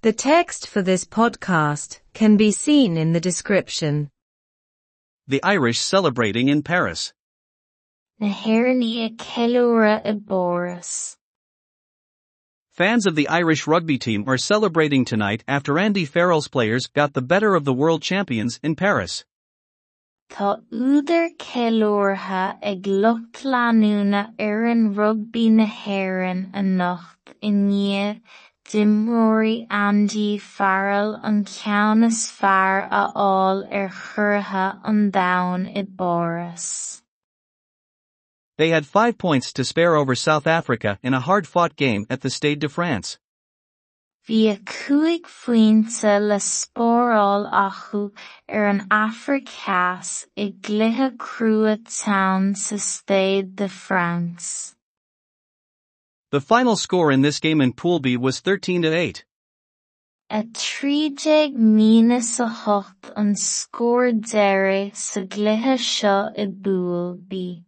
The text for this podcast can be seen in the description. The Irish celebrating in Paris. Na hÉireann Ceiliúradh i Fans of the Irish rugby team are celebrating tonight after Andy Farrell's players got the better of the world champions in Paris. Tá údar ceiliúrtha ag lucht leanúna ar an rugbaí na hÉireann a nocht i ndiaidh d'imreoirí Andy Farrell an ceann is fearr a fháil ar churtha an domhan i Bóras. They had five points to spare over South Africa in a hard-fought game at the Stade de France. Bhí cuaig faointe le spóráil acu ar an Afracas i gcluiche crua town sa Stade de France. The final score in this game in Pool B was 13 to 8. A trídéag míle sa hocht an scór deireadh sa gcluiche seo i Búil B.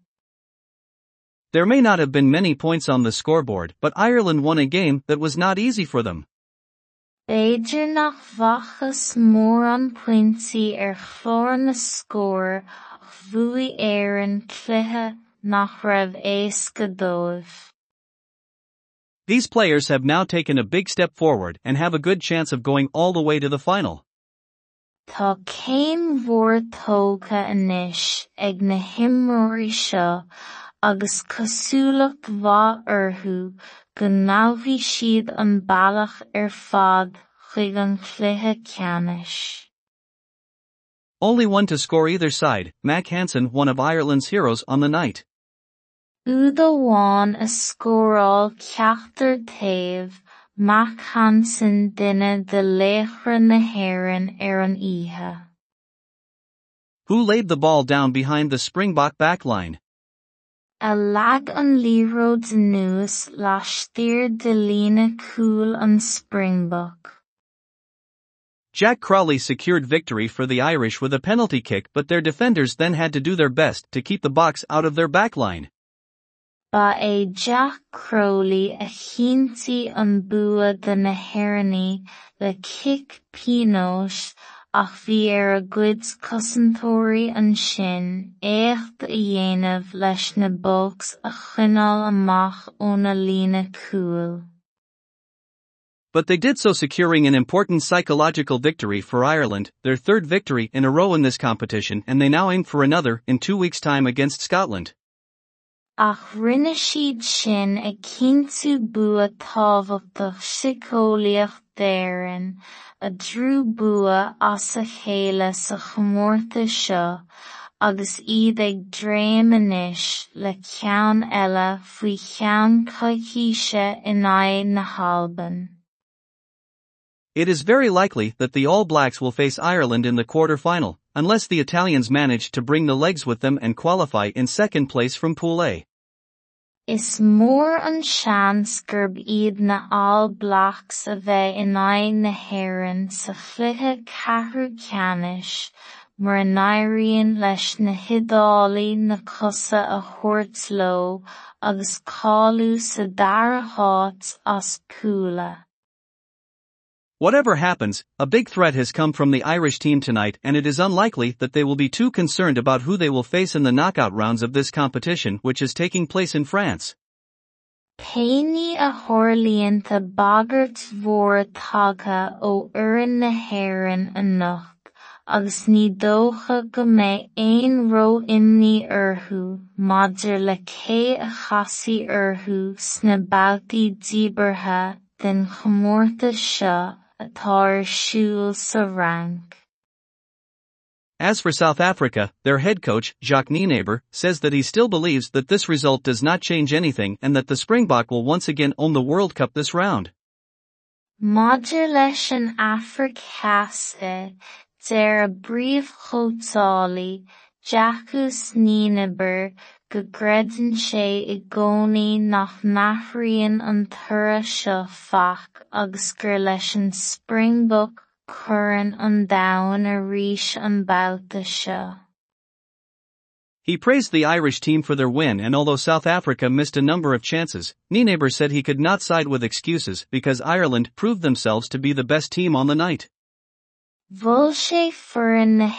There may not have been many points on the scoreboard, but Ireland won a game that was not easy for them. B'éidir nach bhfachas mór an pointí ar chlár na scór ach bhuaigh ar an cluiche nach raibh éasca dóibh. These players have now taken a big step forward and have a good chance of going all the way to the final. Tá céim mhór tógtha anois ag na himreoirí seo agus cosúlacht mhaith orthu go nalfaí siad an bealach ar fad chuig an cluiche ceannais. Only one to score either side, Mack Hansen one of Ireland's heroes on the night. A scóráil ceachtar taobh Mack Hansen duine de léachra na hÉireann ar an oíche. Who laid the ball down behind the Springbok backline? A lag an líróid nús lá stír de líne cúil an Springbok. Jack Crowley secured victory for the Irish with a penalty kick but their defenders then had to do their best to keep the box out of their backline. Ba é Jack Crowley a chinntií an bua de na hÉireannaigh le kick pianóis ach bhí ar a gcuid cosantóirí ansin éacht a dhéanamh leis na bógs a amach líne cúil. But they did so securing an important psychological victory for Ireland, their third victory in a row in this competition and they now aim for another in two weeks' time against Scotland. Ach rinne siad sin ag cinntiú bua tábhachtach sicólaíocht d'éireann a drú bua as a chéile sa chomórta seo agus iad ag dréim anois le ceann eile faoi cheann coithíse in aghaidh. It is very likely that the All Blacks will face Ireland in the quarter-final, unless the Italians manage to bring the legs with them and qualify in second place from Pool A. Is mór an seans gurb iad na All Blacks a bheith in aghaidh na hÉireann sa chluiche ceathrú ceannais mar an éiríonn leis na hiodálaí na cosa a thabhairt agus sa dara háit as púla. Whatever happens, a big threat has come from the Irish team tonight and it is unlikely that they will be too concerned about who they will face in the knockout rounds of this competition which is taking place in France. Péinaí a tharlaíonn bagairt mhór tagtha ó Uireann na hÉireann a nocht, agus ní dócha go mbeidh aon ró imní orthu maidir le cé a chasaí orthu sna babhtaí díobartha den chomórta seo atá ar siúl sa rank. As for South Africa, their head coach, Jacques Nienaber, says that he still believes that this result does not change anything and that the Springbok will once again own the World Cup this round. Maidir leis an Afracasa deir a bríomhchomhtálaí Jacques Nienaber go greideann sé i gcónaí nach n-aithríonn an toradh seo fach agus gur leis an Springbok cuireann an domhan arís an babhta seo. He praised the Irish team for their win and although South Africa missed a number of chances, Nienaber said he could not side with excuses because Ireland proved themselves to be the best team on the night. Sé foireann na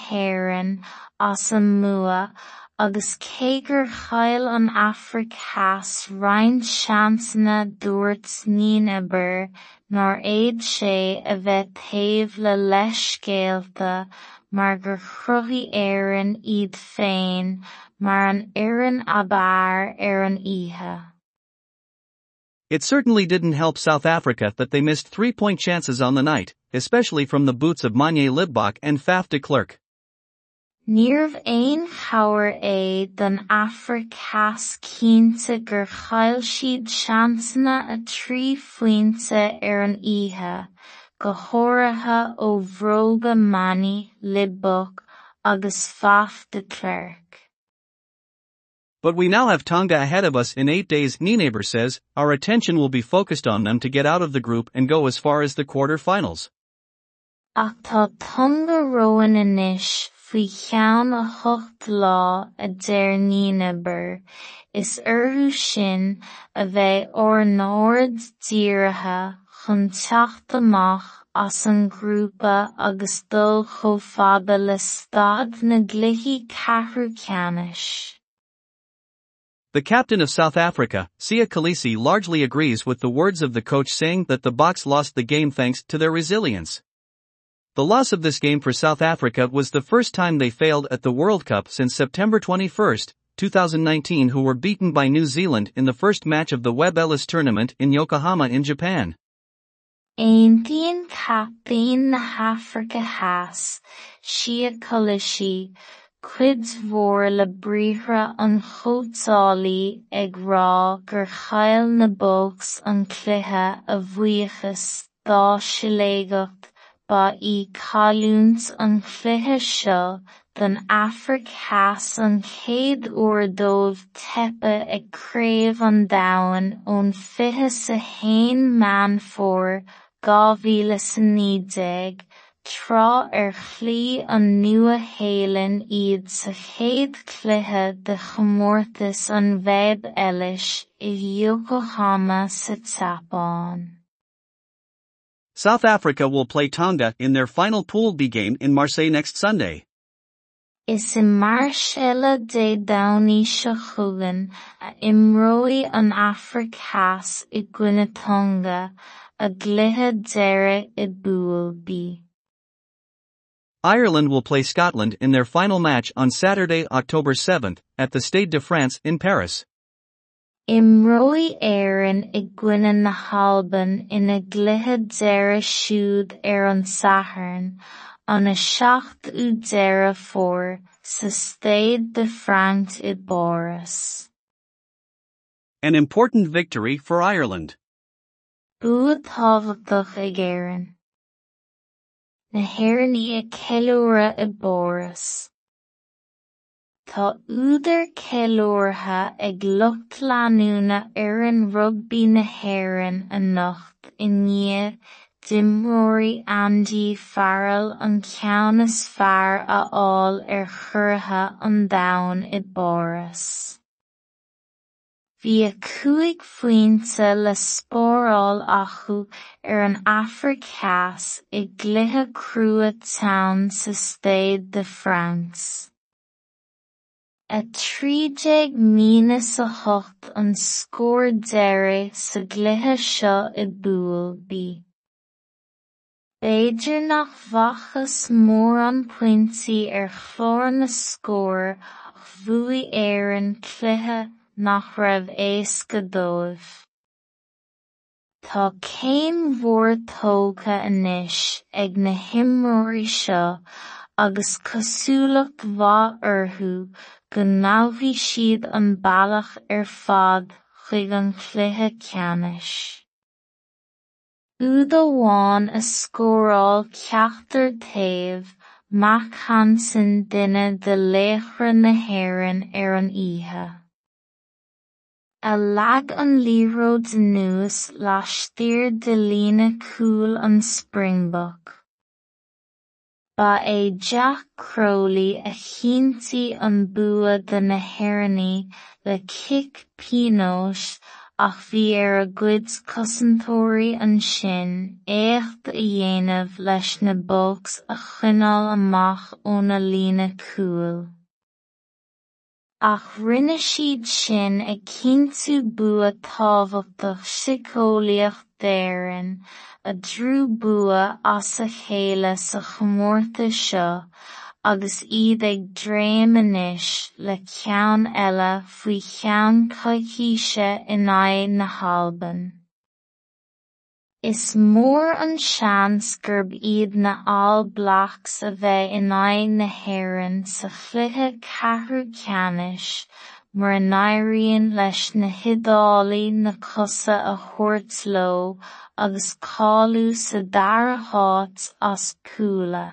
an mua agus cé gur chaill an Afraic Theas roinnt seasamhna dúirt Nienaber nár éid sé a bheith taobh le leithscéalta mar gur chruthí éireann iad féin mar an fhoireann ab fhearr ar. It certainly didn't help South Africa that they missed three-point chances on the night, especially from the boots of Manie Libbok and Faf de Klerk. Níorbh aon chabhair é don Afraic Theas cinnte gur chaill siad seasamhna a trí-phointe ar an oíche, go háirithe ó bhróga Manie Libbok agus Faf de Klerk. But we now have Tonga ahead of us in eight days, Nienaber says, our attention will be focused on them to get out of the group and go as far as the quarter-finals. Ach tá Tonga anois faoi cheann a hocht lá a deir Nienaber, is orthu sin a bheith nord dírithe chun teacht amach as an grúpa agus dul chomh fada le stad na gcluichí ceathrú ceannais. The captain of South Africa, Siya Kolisi largely agrees with the words of the coach saying that the box lost the game thanks to their resilience. The loss of this game for South Africa was the first time they failed at the World Cup since September 21, 2019 who were beaten by New Zealand in the first match of the Webb Ellis tournament in Yokohama in Japan. Aontaíonn captaín na hAfraice Theas, Siya Kolisi, cuid mhór le bríomhra an chótálaí ag rá gur chaill na Boks an cluiche a bhuíochas dá siléigeacht ba í cáiliúint an cluiche seo don Afraic Theas an chéad uair dóibh teipe ag craobh an domhain ón fiche sa trá ar chlí an nua-shéalainn iad sa chéad cluiche de chomórtas an Webb Ellis i Yokohama sa Tseapáin. South Africa will play Tonga in their final Pool B game in Marseille next Sunday. Is i Marseille dé domhain seo chugainn a imreoidh an Afraic Theas i gcoinne a gcluiche deireadh i Ireland will play Scotland in their final match on Saturday, October 7th, at the Stade de France in Paris. Imreoidh Éireann i gcoinne na hAlban ina gcluiche deireadh siúd ar an Sathairn, ana seacht ú deireadh fómhair, sa Stade de France i Borris. An important victory for Ireland. Bua tábhachtach ag Éireann. Na hÉireann a ceiliúradh i Borris. Tá údar ceiliúrtha ag lucht leanúna ar an rugbaí na hÉireann a nocht i ndiaidh d'imreoirí Andy Farrell an ceann is fearr a fháil ar chorrtha an domhain i Borris. Bhí a cúig phointe le spóireáil acu ar an Afraic i crua town sa Stade de France. A trídéag mína sa hocht an scór deireadh sa gcluiche seo i Pool B. B'fhéidir nach bhfachas mór an pointí ar chlár na scór ach bhuaigh Éireann cluiche nach raibh éasca dóibh. Tá céim mhór tógtha anois ag na himreoirí seo agus cosúlacht mhaith orthu go nalfaí siad an bealach ar fad chuig an cluiche ceannais. Úd amháin a scóráil ceachtar taobh Mac Hansen duine de léachra na hÉireann ar an oíche. A leag an líróid nús laistír de líne cúil an Springbok. Ba é Jack Crowley a chinntií an bua de na hÉireannaigh le cic pianóis ach bhí ar a gcuid cosantóirí ansin éacht a dhéanamh leis na bógs a choinneáil amach óna líne cúil. Ach rinne siad sin ag cinntiú bua tábhachtach sicólaíocht d'éireann a drú bua as a chéile sa chomórta seo agus iad ag dréim anois le ceann eile faoi cheann coithíse in aghaidh na hAlban. Is mór an seans gurb iad na All Blacks a bheith in aghaidh na hÉireann sa chluiche ceathrú ceannais mar a n-éiríonn leis na hiodálaí na cosa a thabhairt agus cáiliú sa dara háit as púla.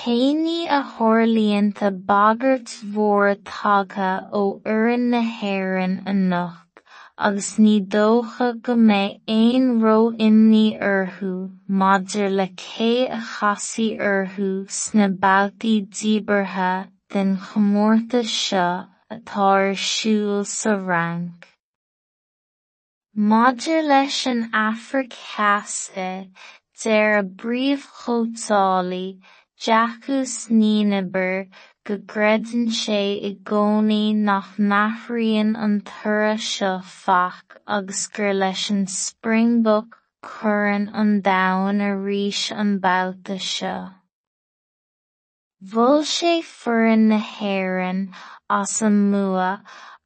Céinní a tharlaíonn bagairt mhór ó Oireann na hÉireann anocht agus ní dócha go mbeidh aon raibh imní orthu maidir le cé a chasaigh orthu sna babhtaí díobartha den chomórta seo atá ar siúl sa rang. Maidir leis an Afraic Theasta deir a bPríomhchomhtálaí Jacques Nienaber go greideann sé i gcónaí nach n-athraíonn an toradh seo fach agus gur leis an Springbok cuireann an domhain arís an bhabhta seo. Bhfuil sé foireann na as an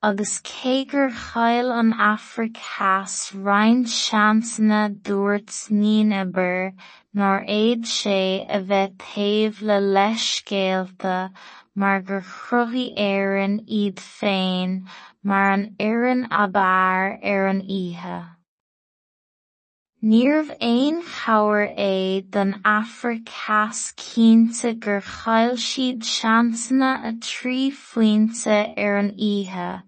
agus cé gur chaill an Afraic Theas roinnt seasamhna dúirt Nienaber nár éiad sé a bheith taobh le leithscéalta mar gur chruthí éireann iad féin mar an fhoireann ab fhearr ar. Níorbh aon chabhair é don afrair ceas cínta gur chail siad seansanna a trí phointe ar an oíche,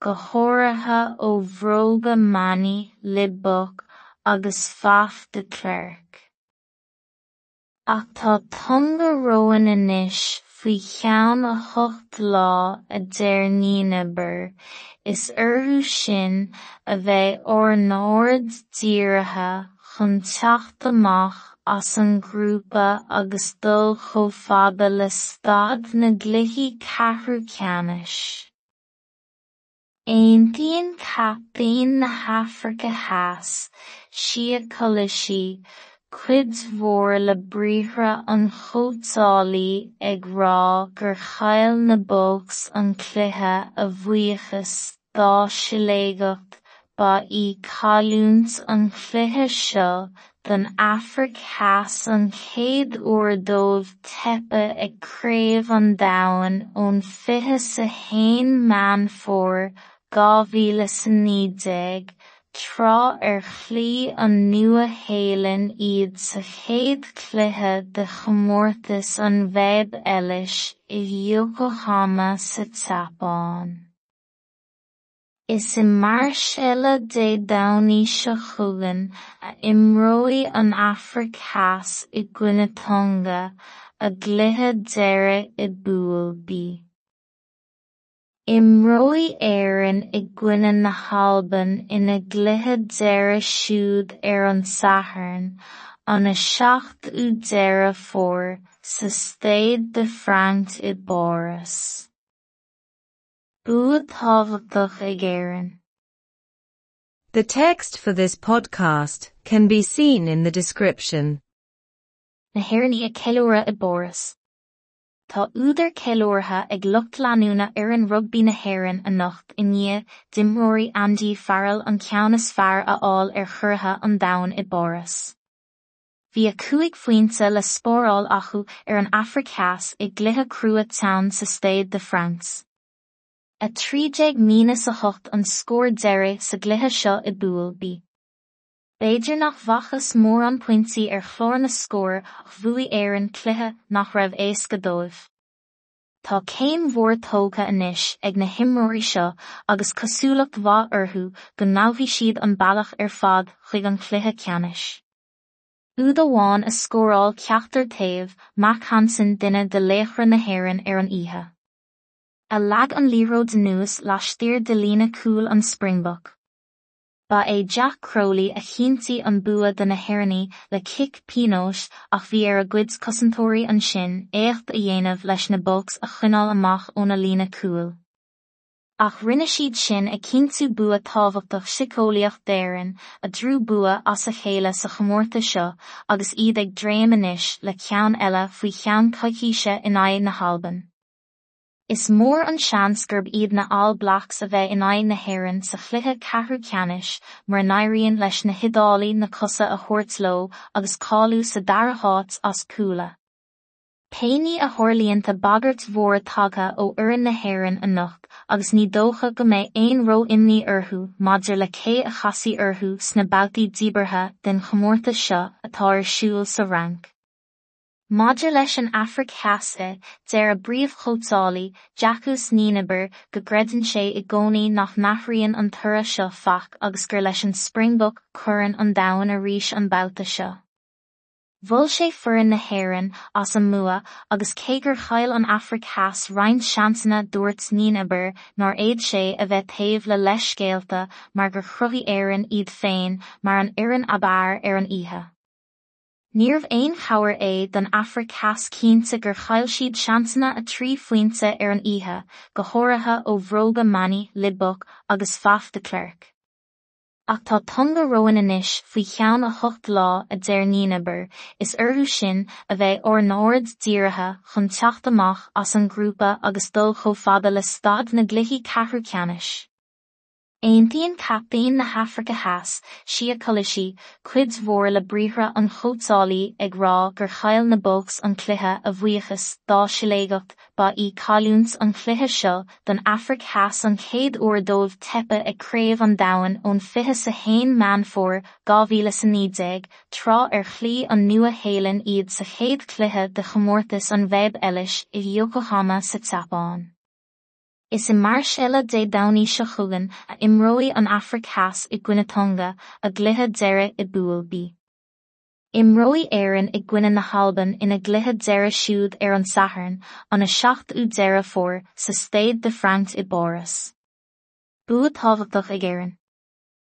go háirithe ó bhróga meanaí libbeach agus pfaff de clerc. Ach tá tunga roin inis faoi cheann a thucht lá a déir nína bur is a bheith ár nord dírithe chun teacht as an grúpa agus dul chomh fada le Stad na Gluichí Ceathrú Ceannais. Aontaíonn captaín na Theas Siya Kolisi cuid mhór le bríomhra an chomhtálaí ag rá gur chaill na bógs an cluiche a bhuíochas dá siléigeacht ba í cailliúnt an cluiche seo don Afraic Theas an chéad uair dóibh tepa ag craobh an domhain ón fiche sa haon meán fómhair dhá mhíle sa naodéag trá ar chlí an nua-shéalainn iad sa chéad cluiche de chomórtas an bhfeidhm eilis i Yokohama sa Tseapáin. Is i mar seile dé domhaí seo chugainn a imreoidh an Afraic i gcoinne Tonga a gcluiche i bPúilbí. Imreoidh Éireann i gcoinne na hAlban ina gcluiche deireadh siúd ar er an Sathairn ana seacht ú deireadh fómhair sa Stade de France i Bóras. Bua tábhachtach ag Éireann. The text for this podcast can be seen in the description. Na hÉireannaigh a ceiliúradh i Bóras. Tá údar ceiliúrtha ag lucht leanúna ar an rugbí na hÉireann a nocht i ndiaidh d'imreoirí Andy Farrell an ceann is fearr a fháil ar churtha an domhain i Bóras. Bhí a cúig faointe le spóráil acu ar an Afraic Theas ag cluiche crua town sa Stade de France. A trídéag mína sa hocht an scór deireadh sa gcluiche seo i bPúilbí. B'éidir nach bhfachas mór an pointí ar chlár na scóir ach bhuaigh Éireann cluiche nach raibh éasca dóibh. Tá céim mhór tógtha anois ag na himreoirí seo agus cosúlacht mhaith orthu go nabhfaidh siad an bealach ar fad chuig an cluiche ceannais. Úd amháin is scóráil ceachtar taobh mac Hansen duine de léchra na hÉireann ar an oíche. A lag an líród nús leistír de lína cúil an Springbok. Ba é Jack Crowley a chiintí an bua de na hhéirní le cic pinóis ach bhí ar a gcuid cosantóirí an sin écht a dhéanamh leis na bogs a chuinál amach óna lína cúil. Ach rinne siad sin ag cinntiú bua tábhachtach sicólaíocht d'éireann a drú bua as a chéile sa chomórta seo agus iad ag dréim inis le ceann eile faoi cheann coicíise in aghaidh na hAlban. Is mór an seanscurb iad na allblach a bheith in aghaidh na hhéann sa chluthe cethú ceanis mar nairíonn leis na hidálaí na cosa a thuirt lo agus cáú sa darthát as coolla. Péine a thirlíonnta bagart mhór tagtha ó uan na hhéann a nocht agus ní dócha go méid aon ro imní orthú madidir le cé a chasí orthú sna bagtaí díbartha den chomórta seo atá ar siúil sa rank. Maidir leis an Afraic theasta deir a bríomhchomhtálaí Jacques Nienaber go greideann sé i gcónaí nach nathraíonn an turas seo fach agus gur leis an Springbok cuireann an domhan arís an babhta seo. Bhfuil sé fuair na hÉireann as an mua agus cé gur chaill an Afraic theas roinnt seansanna dúirt Nienaber nar éiad sé a bheith taobh le leithscéalta mar gur chruthí éireann iad féin mar an oireann abhair ar an oíche. Níorbh aon chabhair é don Afraic theas cinnte gur chaill siad seansanna a trí faointe ar an oíche go háirithe ó bhróga Manny Lidbok agus Faf de Klerk. Ach tá tonga roin inis faoi cheann a thucht lá a deir níanabar is orthú sin a bheith ó náid díirithe chun techt amach as an grúpa agus dul cho fada le stad na gluichí cethú ceannis. Aontaíonn captaín na hAfraca theas si a coilisií cuid mhór le bríomhra an chótálaí ag rá gur na bogs an cluiche a bhuíochas dá ba í cáiliúnt an chluiche seo don Afraic theas an chéad uair dómh tepa agcréomh an domhain ón fiche sa haon meán fór dhá mhíle sa nídéag trá ar chlí an nua-shéalainn iad sa chéad de an bheib eilis i Yokohama sa. Is i mar seile dé daní se chugan a imróí an Afraic theas i Gwinnetonga a gluthe deire i búilbí. Imróí éan i gcuine na halban ina gluthe deire siúd ar an Saharn an na seacht ú deire fór sa Stade de Franks i Boris. Bú táhachtach ag éan.